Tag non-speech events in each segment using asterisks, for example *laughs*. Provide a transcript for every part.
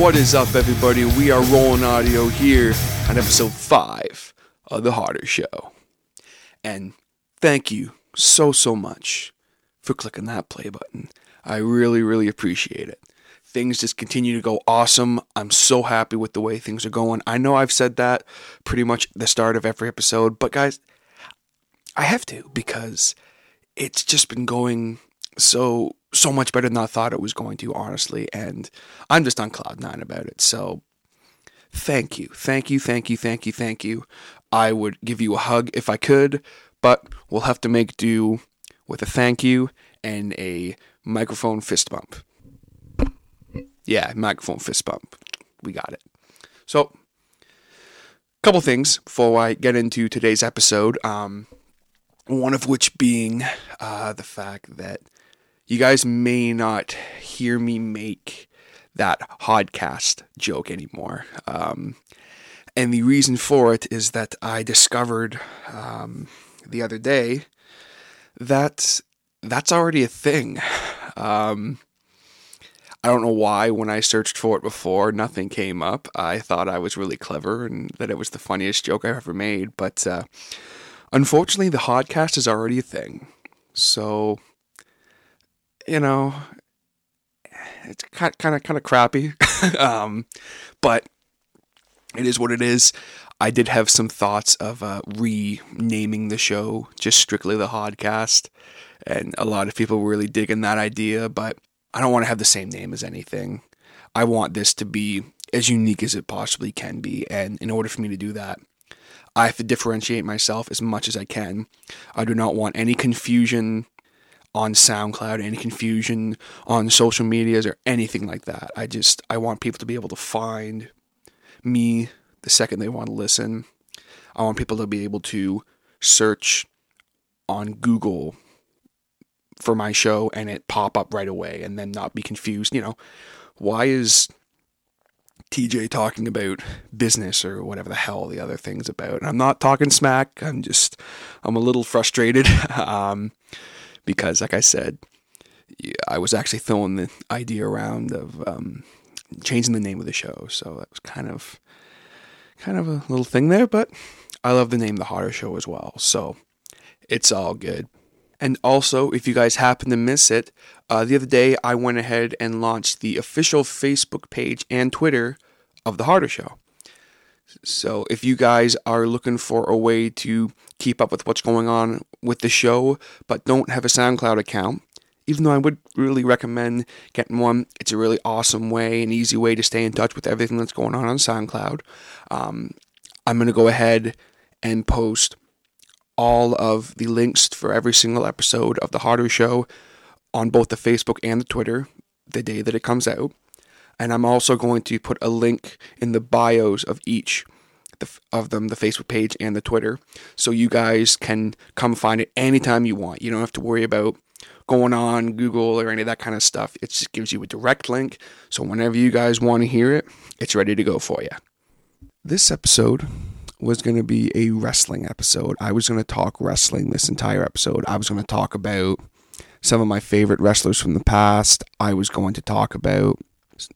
What is up, everybody? We are rolling audio here on episode 5 of The Hodder Show. And thank you so, so much for clicking that play button. I really, really appreciate it. Things just continue to go awesome. I'm so happy with the way things are going. I know I've said that pretty much the start of every episode, but guys, I have to because it's just been going so so much better than I thought it was going to, honestly. And I'm just on cloud nine about it. So thank you, thank you, thank you, thank you, thank you. I would give you a hug if I could, but we'll have to make do with a thank you and a microphone fist bump. Yeah, microphone fist bump. We got it. So, a couple things before I get into today's episode. Um, one of which being uh, the fact that you guys may not hear me make that podcast joke anymore. Um, and the reason for it is that I discovered um, the other day that that's already a thing. Um, I don't know why when I searched for it before, nothing came up. I thought I was really clever and that it was the funniest joke I've ever made. But uh, unfortunately, the podcast is already a thing. So you know, it's kind of kind of crappy, *laughs* um, but it is what it is. I did have some thoughts of uh, renaming the show just strictly the podcast, and a lot of people were really digging that idea. But I don't want to have the same name as anything. I want this to be as unique as it possibly can be, and in order for me to do that, I have to differentiate myself as much as I can. I do not want any confusion on SoundCloud, any confusion on social medias or anything like that. I just I want people to be able to find me the second they want to listen. I want people to be able to search on Google for my show and it pop up right away and then not be confused, you know. Why is TJ talking about business or whatever the hell the other thing's about? And I'm not talking smack. I'm just I'm a little frustrated. *laughs* um, because, like I said, I was actually throwing the idea around of um, changing the name of the show. So that was kind of kind of a little thing there, but I love the name The Hodder Show as well. So it's all good. And also, if you guys happen to miss it, uh, the other day I went ahead and launched the official Facebook page and Twitter of The Hodder Show. So if you guys are looking for a way to keep up with what's going on with the show, but don't have a SoundCloud account, even though I would really recommend getting one, it's a really awesome way, an easy way to stay in touch with everything that's going on on SoundCloud. Um, I'm going to go ahead and post all of the links for every single episode of The Hodder Show on both the Facebook and the Twitter the day that it comes out. And I'm also going to put a link in the bios of each of them, the Facebook page and the Twitter, so you guys can come find it anytime you want. You don't have to worry about going on Google or any of that kind of stuff. It just gives you a direct link. So whenever you guys want to hear it, it's ready to go for you. This episode was going to be a wrestling episode. I was going to talk wrestling this entire episode. I was going to talk about some of my favorite wrestlers from the past. I was going to talk about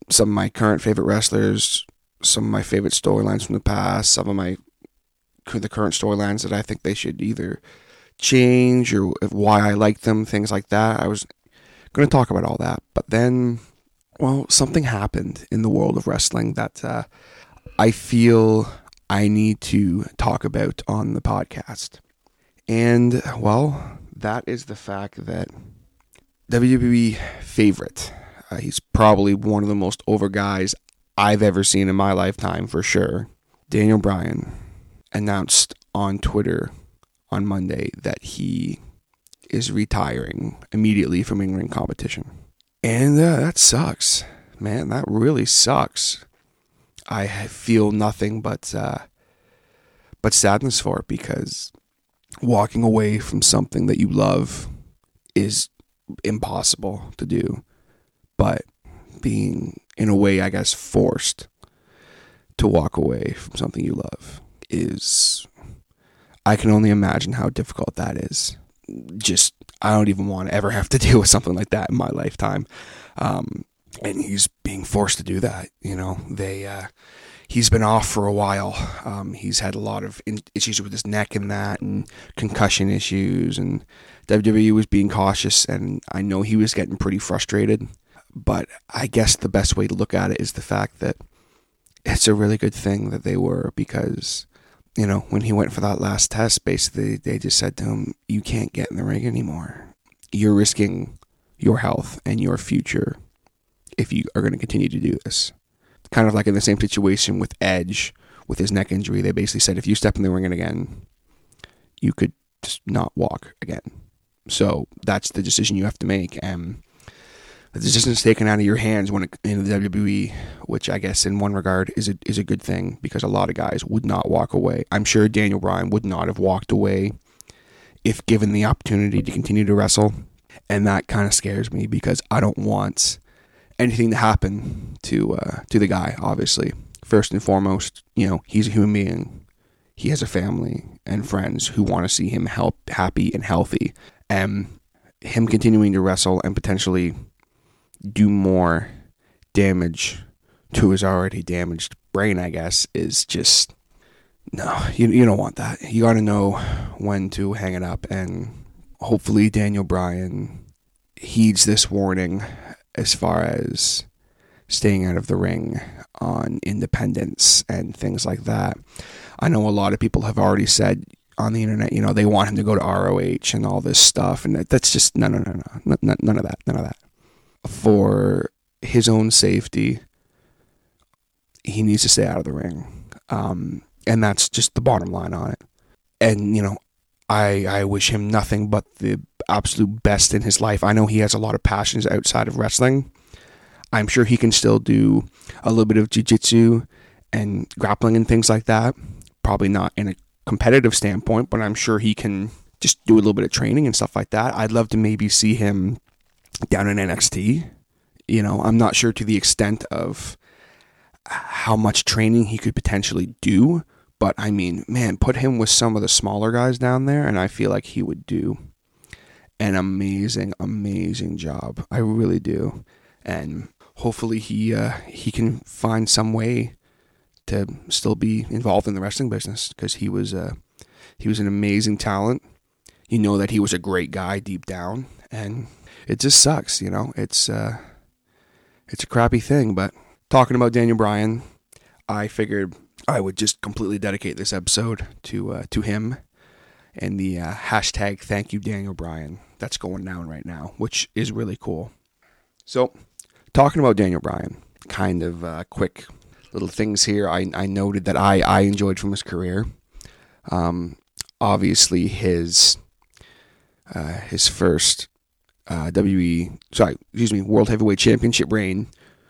some of my current favorite wrestlers, some of my favorite storylines from the past, some of my the current storylines that I think they should either change or why I like them, things like that. I was going to talk about all that, but then, well, something happened in the world of wrestling that uh, I feel I need to talk about on the podcast. And, well, that is the fact that WWE favorite uh, he's probably one of the most over guys I've ever seen in my lifetime for sure. Daniel Bryan announced on Twitter on Monday that he is retiring immediately from in ring competition. And uh, that sucks. Man, that really sucks. I feel nothing but uh, but sadness for it because walking away from something that you love is impossible to do but being in a way, I guess, forced to walk away from something you love is, I can only imagine how difficult that is. Just, I don't even want to ever have to *laughs* deal with something like that in my lifetime. Um, and he's being forced to do that. You know, they uh, he's been off for a while. Um, he's had a lot of in- issues with his neck and that, and concussion issues, and WWE was being cautious, and I know he was getting pretty frustrated. But I guess the best way to look at it is the fact that it's a really good thing that they were because you know when he went for that last test, basically they just said to him, "You can't get in the ring anymore. You're risking." Your health and your future if you are going to continue to do this. Kind of like in the same situation with Edge with his neck injury. They basically said if you step in the ring again, you could just not walk again. So that's the decision you have to make. And the decision is taken out of your hands when it, in the WWE, which I guess in one regard is a, is a good thing because a lot of guys would not walk away. I'm sure Daniel Bryan would not have walked away if given the opportunity to continue to wrestle. And that kind of scares me because I don't want anything to happen to uh, to the guy. Obviously, first and foremost, you know he's a human being. He has a family and friends who want to see him help, happy and healthy. And him continuing to wrestle and potentially do more damage to his already damaged brain, I guess, is just no. You you don't want that. You got to know when to hang it up, and hopefully Daniel Bryan heeds this warning as far as staying out of the ring on independence and things like that. I know a lot of people have already said on the internet, you know, they want him to go to ROH and all this stuff, and that's just no, no, no, no, none of that, none of that. For his own safety, he needs to stay out of the ring, um, and that's just the bottom line on it. And you know, I I wish him nothing but the absolute best in his life. I know he has a lot of passions outside of wrestling. I'm sure he can still do a little bit of jiu-jitsu and grappling and things like that. Probably not in a competitive standpoint, but I'm sure he can just do a little bit of training and stuff like that. I'd love to maybe see him down in NXT. You know, I'm not sure to the extent of how much training he could potentially do, but I mean, man, put him with some of the smaller guys down there, and I feel like he would do an amazing, amazing job. I really do, and hopefully he uh, he can find some way to still be involved in the wrestling business because he was uh, he was an amazing talent. You know that he was a great guy deep down, and it just sucks. You know, it's uh, it's a crappy thing. But talking about Daniel Bryan, I figured I would just completely dedicate this episode to uh, to him and the uh, hashtag Thank You Daniel Bryan that's going down right now, which is really cool. So, talking about Daniel Bryan, kind of uh, quick little things here. I, I noted that I, I enjoyed from his career. Um, obviously, his uh, his first uh, WE sorry, excuse me, World Heavyweight Championship reign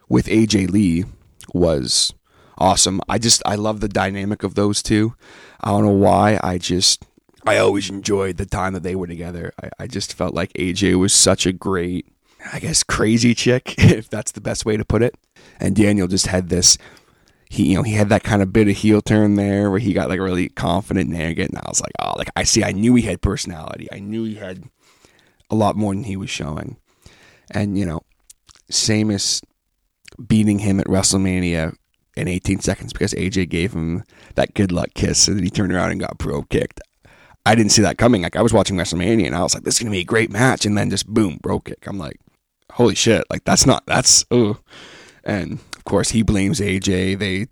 with AJ Lee was awesome. I just I love the dynamic of those two. I don't know why. I just I always enjoyed the time that they were together. I, I just felt like AJ was such a great, I guess, crazy chick, *laughs* if that's the best way to put it. And Daniel just had this. He, you know, he had that kind of bit of heel turn there where he got like really confident and arrogant. And I was like, oh, like I see, I knew he had personality. I knew he had a lot more than he was showing. And, you know, Sheamus beating him at WrestleMania in 18 seconds because AJ gave him that good luck kiss and then he turned around and got Brogue kicked. I didn't see that coming. Like I was watching WrestleMania and I was like, this is gonna be a great match, and then just boom, Brogue kick. I'm like, holy shit! Like that's not that's oh. And of course, he blames AJ. They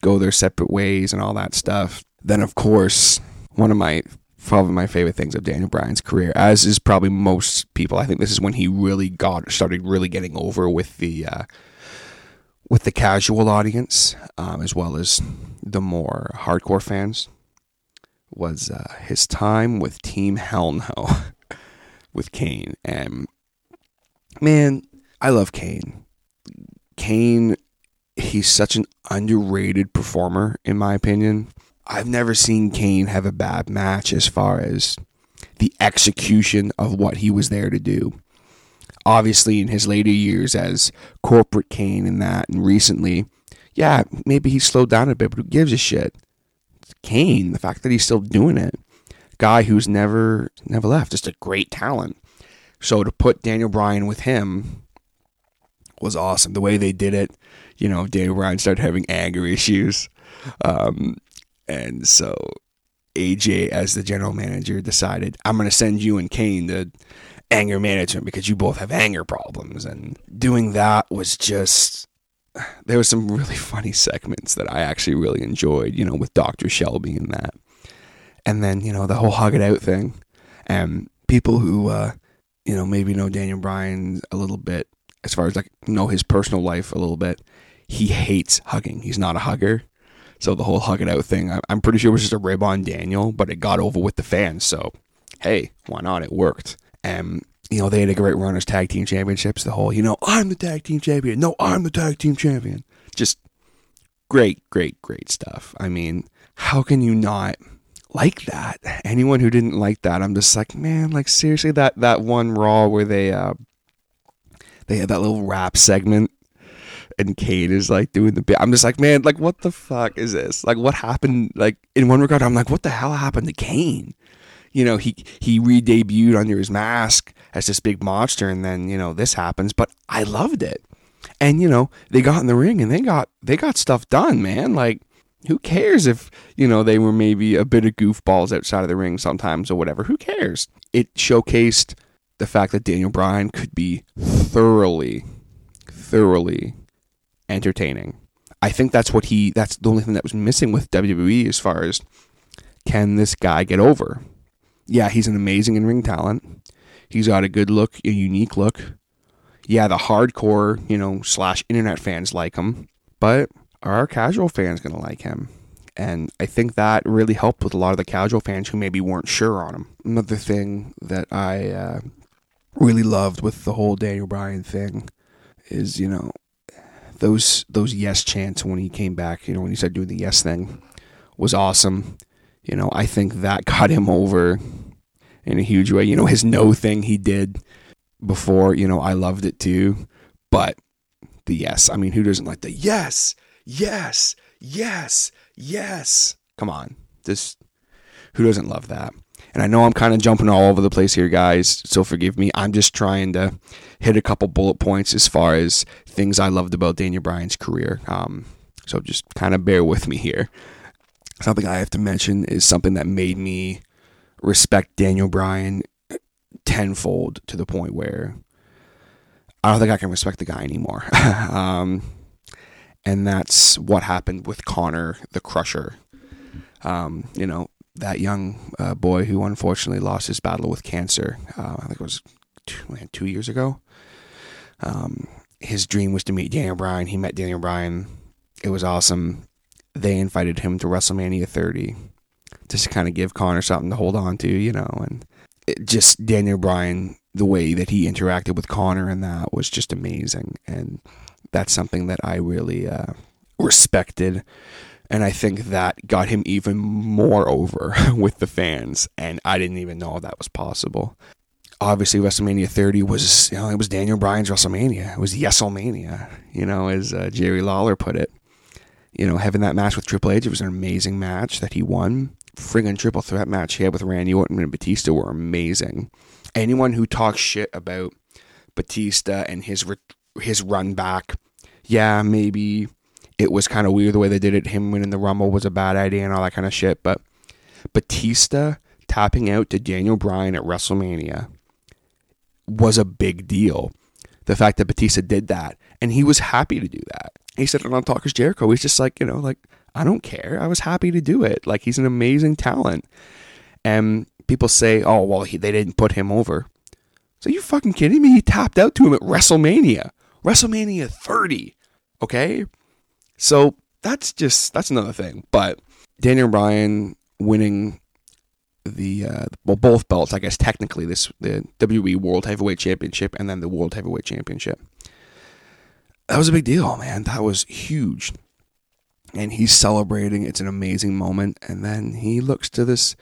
go their separate ways and all that stuff. Then, of course, one of my probably my favorite things of Daniel Bryan's career, as is probably most people. I think this is when he really got started really getting over with the uh, with the casual audience, um, as well as the more hardcore fans was uh, his time with Team Hell No *laughs* with Kane. And man, I love Kane. Kane, he's such an underrated performer, in my opinion. I've never seen Kane have a bad match as far as the execution of what he was there to do. Obviously, in his later years as corporate Kane and that, and recently, yeah, maybe he slowed down a bit, but who gives a shit? Kane, the fact that he's still doing it, guy who's never never left, just a great talent. So to put Daniel Bryan with him was awesome. The way they did it, you know, Daniel Bryan started having anger issues. Um, and so AJ, as the general manager, decided, I'm going to send you and Kane to anger management because you both have anger problems. And doing that was just, there was some really *laughs* funny segments that I actually really enjoyed, you know, with Dr. Shelby and that. And then, you know, the whole hug it out thing. And people who, uh, you know, maybe know Daniel Bryan a little bit, as far as like know his personal life a little bit, he hates hugging. He's not a hugger. So the whole hug it out thing, I'm pretty sure it was just a rib on Daniel, but it got over with the fans. So, hey, why not? It worked. And, you know, they had a great run as tag team championships. The whole, you know, I'm the tag team champion. No, I'm the tag team champion. Just great, great, great stuff. I mean, how can you not like that? Anyone who didn't like that, I'm just like, man, like seriously, that that one Raw where they uh they had that little rap segment and Kane is like doing the bit. I'm just like, man, like what the fuck is this? Like what happened? Like in one regard, I'm like, what the hell happened to Kane? You know, he he re-debuted under his mask as this big monster, and then you know this happens. But I loved it, and you know they got in the ring and they got they got stuff done, man. Like who cares if you know they were maybe a bit of goofballs outside of the ring sometimes or whatever? Who cares? It showcased the fact that Daniel Bryan could be thoroughly, thoroughly entertaining. I think that's what he that's the only thing that was missing with WWE as far as can this guy get over? Yeah, he's an amazing in ring talent. He's got a good look, a unique look. Yeah, the hardcore, you know, slash internet fans like him, but are our casual fans to like him? And I think that really helped with a lot of the casual fans who maybe weren't sure on him. Another thing that I uh, really loved with the whole Daniel Bryan thing is, you know, those those yes chants when he came back, you know, when he started doing the yes thing was awesome. You know, I think that got him over in a huge way. You know, his no thing he did before, you know, I loved it too. But the yes, I mean, who doesn't like the yes, yes, yes, yes? Come on. This who doesn't love that? And I know I'm kind of jumping all over the place here, guys, so forgive me. I'm just trying to hit a couple bullet points as far as things I loved about Daniel Bryan's career. Um, so just kind of bear with me here. Something I have to mention is something that made me respect Daniel Bryan tenfold to the point where I don't think I can respect the guy anymore. *laughs* um, and that's what happened with Connor the Crusher. Um, you know, that young uh, boy who unfortunately lost his battle with cancer. Uh, I think it was two, two years ago. Um, his dream was to meet Daniel Bryan. He met Daniel Bryan. It was awesome. They invited him to WrestleMania 30 just to kind of give Connor something to hold on to, you know. And just Daniel Bryan, the way that he interacted with Connor and that was just amazing. And that's something that I really uh, respected and I think that got him even more over *laughs* with the fans. And I didn't even know that was possible. Obviously, WrestleMania 30 was, you know, it was Daniel Bryan's WrestleMania. It was Yeselmania, you know, as uh, Jerry Lawler put it. You know, having that match with Triple H, it was an amazing match that he won. Friggin' triple threat match he had with Randy Orton and Batista were amazing. Anyone who talks shit about Batista and his his run back, yeah, maybe it was kind of weird the way they did it. Him winning the Rumble was a bad idea and all that kind of shit. But Batista tapping out to Daniel Bryan at WrestleMania was a big deal. The fact that Batista did that, and he was happy to do that. He said it on Talk Is Jericho. He's just like, you know, like, I don't care. I was happy to do it. Like, he's an amazing talent. And people say, oh, well, he, they didn't put him over. So you fucking kidding me? He tapped out to him at WrestleMania. WrestleMania 30. Okay? So that's just that's another thing. But Daniel Bryan winning the uh, well both belts, I guess technically this the WWE World Heavyweight Championship and then the World Heavyweight Championship. That was a big deal, man. That was huge. And he's celebrating. It's an amazing moment. And then he looks to this,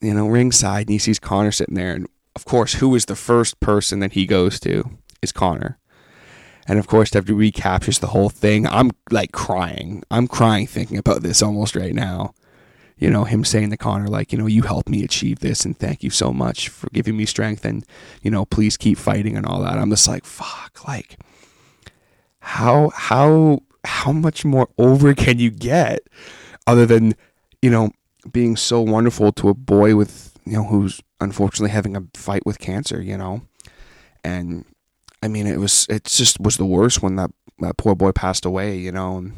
you know, ringside and he sees Connor sitting there. And of course, who is the first person that he goes to? Is Connor. And of course, WWE captures the whole thing. I'm like crying. I'm crying thinking about this almost right now. You know, him saying to Connor, like, you know, you helped me achieve this and thank you so much for giving me strength and, you know, please keep fighting and all that. I'm just like, fuck, like, how how how much more over can you get other than you know being so wonderful to a boy with you know who's unfortunately having a fight with cancer you know and i mean it was it just was the worst when that that poor boy passed away you know and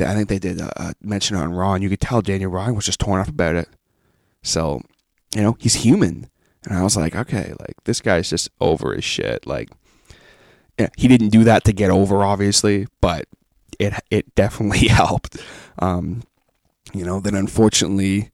I think they did a mention on Raw, and you could tell Daniel Bryan was just torn up about it. So, you know, he's human, and I was like, okay, like this guy's just over his shit. Like, yeah, he didn't do that to get over, obviously, but it it definitely *laughs* helped. Um, you know, then unfortunately,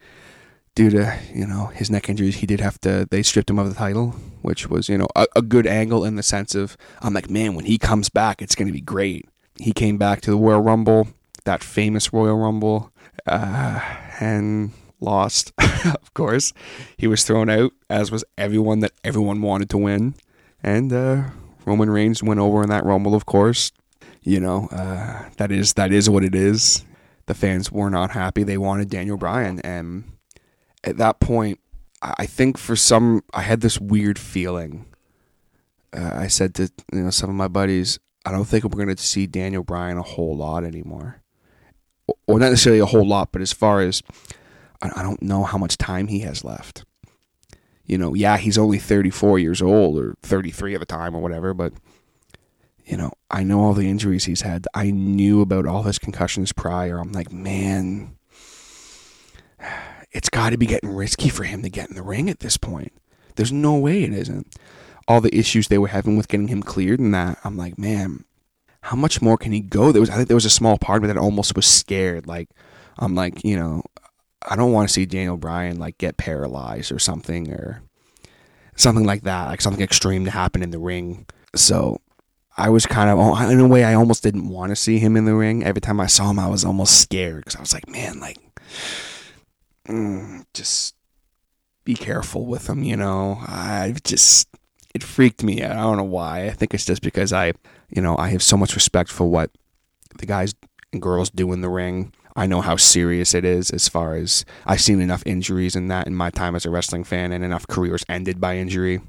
due to you know his neck injuries, he did have to. They stripped him of the title, which was you know a, a good angle in the sense of I'm like, man, when he comes back, it's going to be great. He came back to the Royal Rumble that famous Royal Rumble uh, and lost, *laughs* of course. He was thrown out, as was everyone that everyone wanted to win. And uh, Roman Reigns went over in that Rumble, of course. You know, uh, that is that is what it is. The fans were not happy. They wanted Daniel Bryan, and at that point, I think for some, I had this weird feeling. Uh, I said to you know some of my buddies, I don't think we're going to see Daniel Bryan a whole lot anymore or not necessarily a whole lot, but as far as I don't know how much time he has left. You know, yeah, he's only 34 years old or 33 at the time or whatever, but you know, I know all the injuries he's had. I knew about all his concussions prior. I'm like, man, it's got to be getting risky for him to get in the ring at this point. There's no way it isn't. All the issues they were having with getting him cleared and that, I'm like, man, how much more can he go? There was I think there was a small part of me that almost was scared. Like I'm like, you know, I don't want to see Daniel Bryan like get paralyzed or something or something like that, like something extreme to happen in the ring. So I was kind of oh, in a way I almost didn't want to see him in the ring. Every time I saw him, I was almost scared because I was like, man, like, mm, just be careful with them, You know, I just it freaked me out. I don't know why. I think it's just because I you know, I have so much respect for what the guys and girls do in the ring. I know how serious it is as far as I've seen enough injuries in that in my time as a wrestling fan and enough careers ended by injury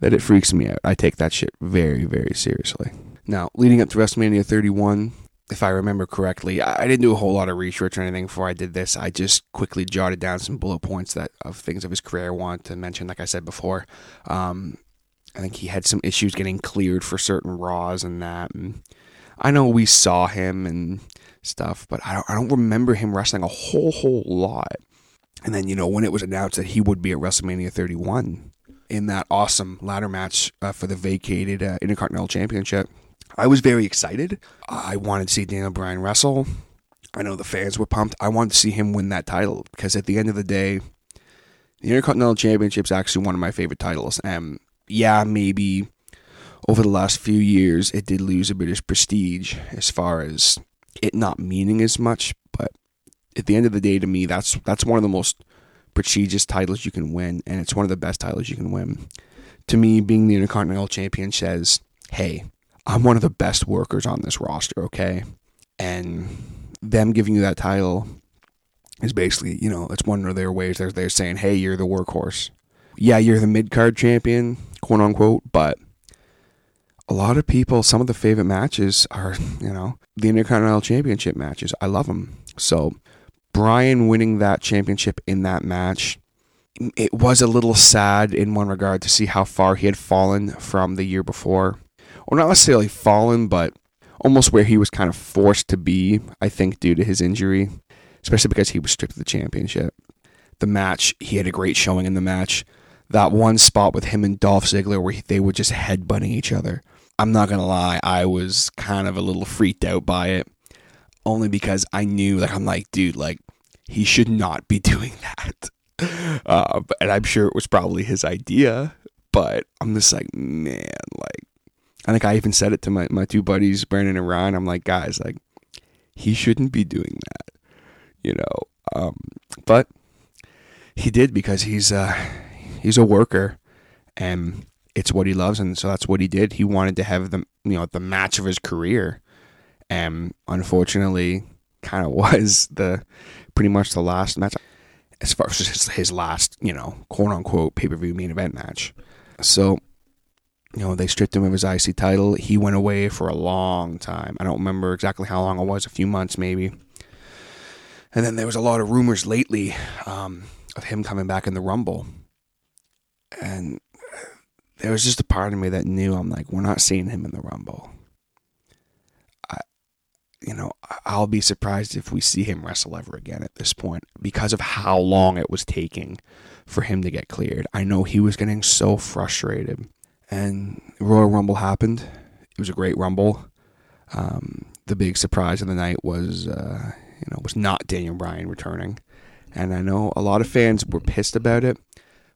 that it freaks me out. I take that shit very, very seriously. Now, leading up to WrestleMania 31, if I remember correctly, I didn't do a whole lot of research or anything before I did this. I just quickly jotted down some bullet points that of things of his career I wanted to mention, like I said before. Um, I think he had some issues getting cleared for certain Raws and that. And I know we saw him and stuff, but I don't, I don't remember him wrestling a whole, whole lot. And then, you know, when it was announced that he would be at WrestleMania 31 in that awesome ladder match uh, for the vacated uh, Intercontinental Championship, I was very excited. I wanted to see Daniel Bryan wrestle. I know the fans were pumped. I wanted to see him win that title because at the end of the day, the Intercontinental Championship is actually one of my favorite titles. And yeah, maybe over the last few years it did lose a bit of prestige as far as it not meaning as much, but at the end of the day to me that's that's one of the most prestigious titles you can win and it's one of the best titles you can win. To me being the Intercontinental Champion says, "Hey, I'm one of the best workers on this roster, okay?" And them giving you that title is basically, you know, it's one of their ways they're, they're saying, hey, you're the workhorse. Yeah, you're the mid card champion, quote unquote, but a lot of people, some of the favorite matches are, you know, the Intercontinental Championship matches. I love them. So, Bryan winning that championship in that match, it was a little sad in one regard to see how far he had fallen from the year before. Not necessarily fallen, but almost where he was kind of forced to be, I think, due to his injury, especially because he was stripped of the championship. The match, he had a great showing in the match that one spot with him and Dolph Ziggler where they were just headbutting each other. I'm not gonna lie, I was kind of a little freaked out by it, only because I knew, like, I'm like, dude, like, he should not be *laughs* doing that. Uh, and I'm sure it was probably his idea, but I'm just like, man, like, I think I even said it to my, my two buddies, Brandon and Ryan. I'm like, guys, like, he shouldn't be doing that, you know. Um, but he did because he's uh, he's a worker, and it's what he loves, and so that's what he did. He wanted to have the you know the match of his career, and unfortunately, kind of *laughs* was the pretty much the last match as far as his, last you know quote unquote pay per view main event match. So you know, they stripped him of his IC title. He went away for a long time. I don't remember exactly how long it was, a few months maybe. And then there was a lot of rumors lately um, of him coming back in the Rumble. And there was just a part of me that knew I'm like, we're not seeing him in the Rumble. You know, I'll be surprised if we see him wrestle ever again at this point because of how long it was taking for him to get cleared. I know he was getting so frustrated. And Royal Rumble happened. It was a great Rumble. Um, the big surprise of the night was, uh, you know, was not Daniel Bryan returning. And I know a lot of fans were pissed about it,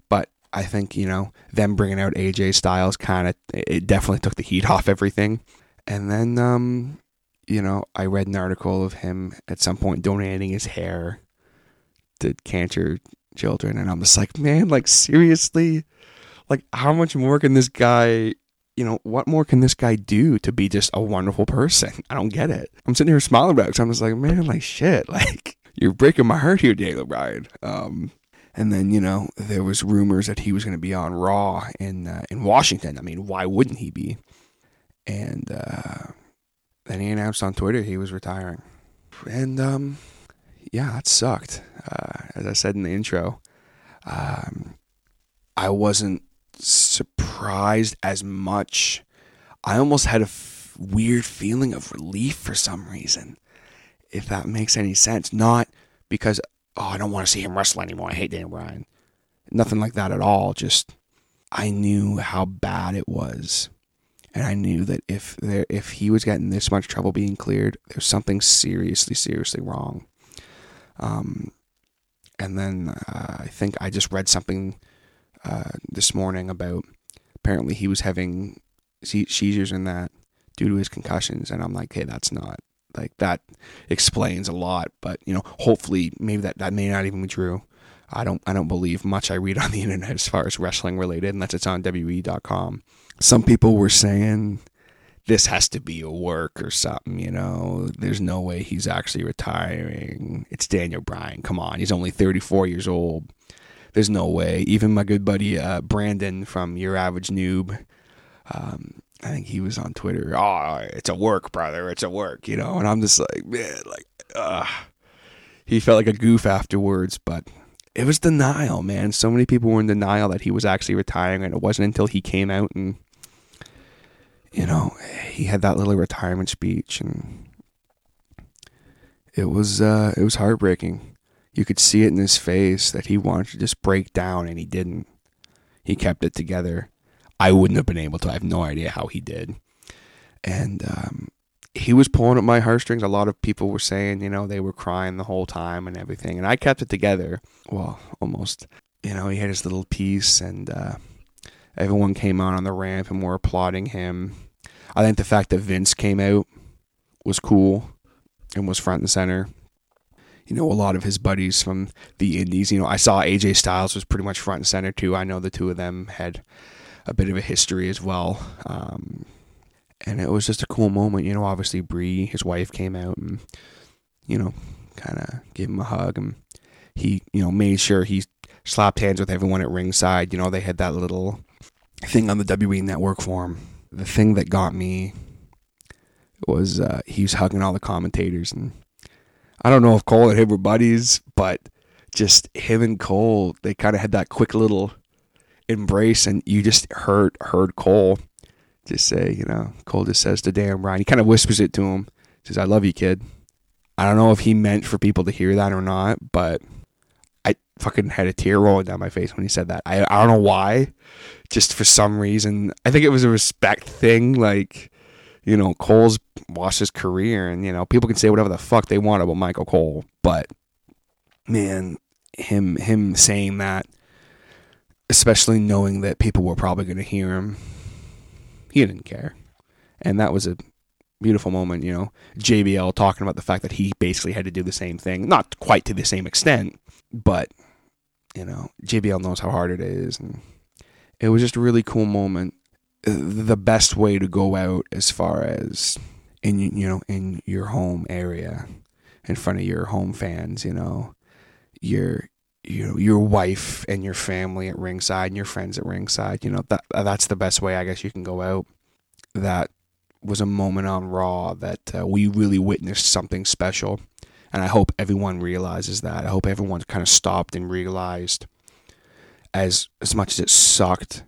but I think you know them bringing out AJ Styles kind of it definitely took the heat off everything. And then, um, you know, I read an article of him at some point donating his hair to cancer children, and I'm just like, man, like seriously, like how much more can this guy? You know, what more can this guy do to be just a wonderful person? *laughs* I don't get it. I'm sitting here smiling it. So I'm just like, man, like shit, *laughs* like you're breaking my heart here, Daniel Bryan. Um, and then you know there was rumors that he was going to be on Raw in uh, in Washington. I mean, why wouldn't he be? And uh, then he announced on Twitter he was retiring. And um, yeah, that sucked. Uh, as I said in the intro, um, I wasn't surprised as much. I almost had a f- weird feeling of relief for some reason, if that makes any sense. Not because, oh, I don't want to see him wrestle anymore. I hate Daniel Bryan. Nothing like that at all. Just, I knew how bad it was. And I knew that if there, if he was getting this much trouble being cleared, there's something seriously, seriously wrong. Um, and then uh, I think I just read something uh, this morning about apparently he was having seizures and that due to his concussions, and I'm like, hey, that's not like that explains a lot, but you know, hopefully maybe that that may not even be true. I don't I don't believe much I read on the *laughs* internet as far as wrestling related, unless it's on WWE.com. Some people were saying this has to be a work or something, you know. There's no way he's actually retiring. It's Daniel Bryan. Come on, he's only 34 years old. There's no way. Even my good buddy uh, Brandon from Your Average Noob, um, I think he was on Twitter. Oh, it's a work, brother. It's a work, you know. And I'm just like, man, like, uh, he felt like a goof afterwards, but it was denial, man. So many people were in denial that he was actually retiring, and it wasn't until he came out and you know, he had that little retirement speech and it was uh, it was heartbreaking. You could see it in his face that he wanted to just break down and he didn't. He kept it together. I wouldn't have been able to. I have no idea how he did. And um, he was pulling at my heartstrings. A lot of people were saying, you know, they were crying the whole time and everything. And I kept it together. Well, almost. You know, he had his little piece and uh, everyone came out on the ramp and were applauding him. I think the fact that Vince came out was cool and was front and center. You know, a lot of his buddies from the Indies. You know, I saw AJ Styles was pretty much front and center too. I know the two of them had a bit of a history as well. Um, and it was just a cool moment. You know, obviously Brie, his wife, came out and you know, kind of gave him a hug, and he, you know, made sure he slapped hands with everyone at ringside. You know, they had that little thing on the WWE Network for him. The thing that got me was uh, he was hugging all the commentators, and I don't know if Cole and him were buddies, but just him and Cole, they kind of had that quick little embrace, and you just heard heard Cole just say, you know, Cole just says to Dan Bryan, he kind of whispers it to him, says, "I love you, kid." I don't know if he meant for people to hear that or not, but I fucking had a tear rolling down my face when he said that. I I don't know why, just for some reason. I think it was a respect thing, like you know, Cole's watched his career, and you know, people can say whatever the fuck they want about Michael Cole, but man, him him saying that, especially knowing that people were probably going to hear him, he didn't care, and that was a beautiful moment. You know, JBL talking about the fact that he basically had to do the same thing, not quite to the same extent, but you know, JBL knows how hard it is, and it was just a really cool moment the best way to go out as far as in you know in your home area in front of your home fans you know you're you know your wife and your family at ringside and your friends at ringside. You know that that's the best way I guess you can go out. That was a moment on Raw that uh, we really witnessed something special, and I hope everyone realizes that. I hope everyone kind of stopped and realized, as as much as it sucked,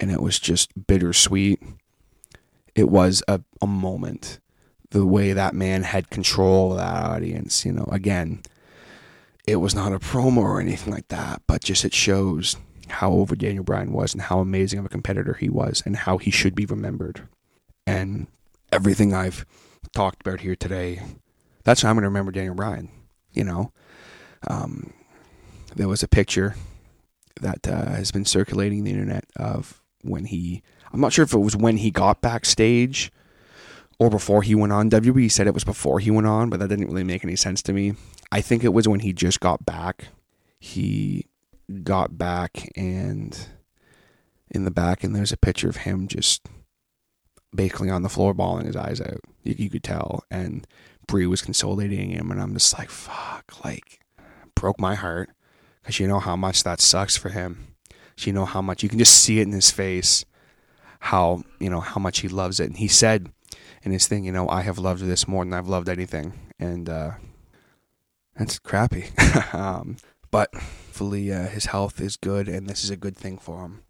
and it was just bittersweet. It was a, a moment. The way that man had control of that audience, you know, again, it was not a promo or anything like that, but just it shows how over Daniel Bryan was and how amazing of a competitor he was and how he should be remembered. And everything I've talked about here today, that's how I'm going to remember Daniel Bryan. You know, um, there was a picture that uh, has been circulating the internet of when he, I'm not sure if it was when he got backstage or before he went on. WWE said it was before he went on, but that didn't really make any sense to me. I think it was when he just got back. He got back and in the back, and there's a picture of him just basically on the floor bawling his eyes out. You, you could tell. And Brie was consolidating him, and I'm just like, fuck, like, broke my heart. Because you know how much that sucks for him. You know how much, you can just see it in his face, how, you know, how much he loves it. And he said in his thing, you know, I have loved this more than I've loved anything. And, uh, that's crappy. *laughs* um, but hopefully uh, his health is good and this is a good thing for him.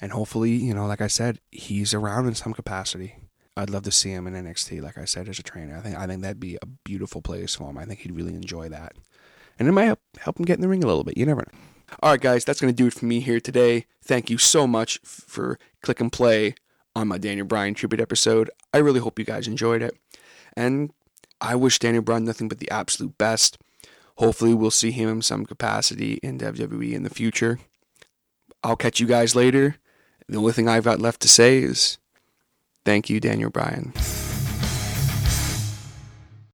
And hopefully, you know, like I said, he's around in some capacity. I'd love to see him in NXT, like I said, as a trainer. I think I think that'd be a beautiful place for him. I think he'd really enjoy that. And it might help, help him get in the ring a little bit. You never know. All right, guys, that's going to do it for me here today. Thank you so much for click and play on my Daniel Bryan tribute episode. I really hope you guys enjoyed it. And I wish Daniel Bryan nothing but the absolute best. Hopefully, we'll see him in some capacity in WWE in the future. I'll catch you guys later. The only thing I've got left to say is thank you, Daniel Bryan.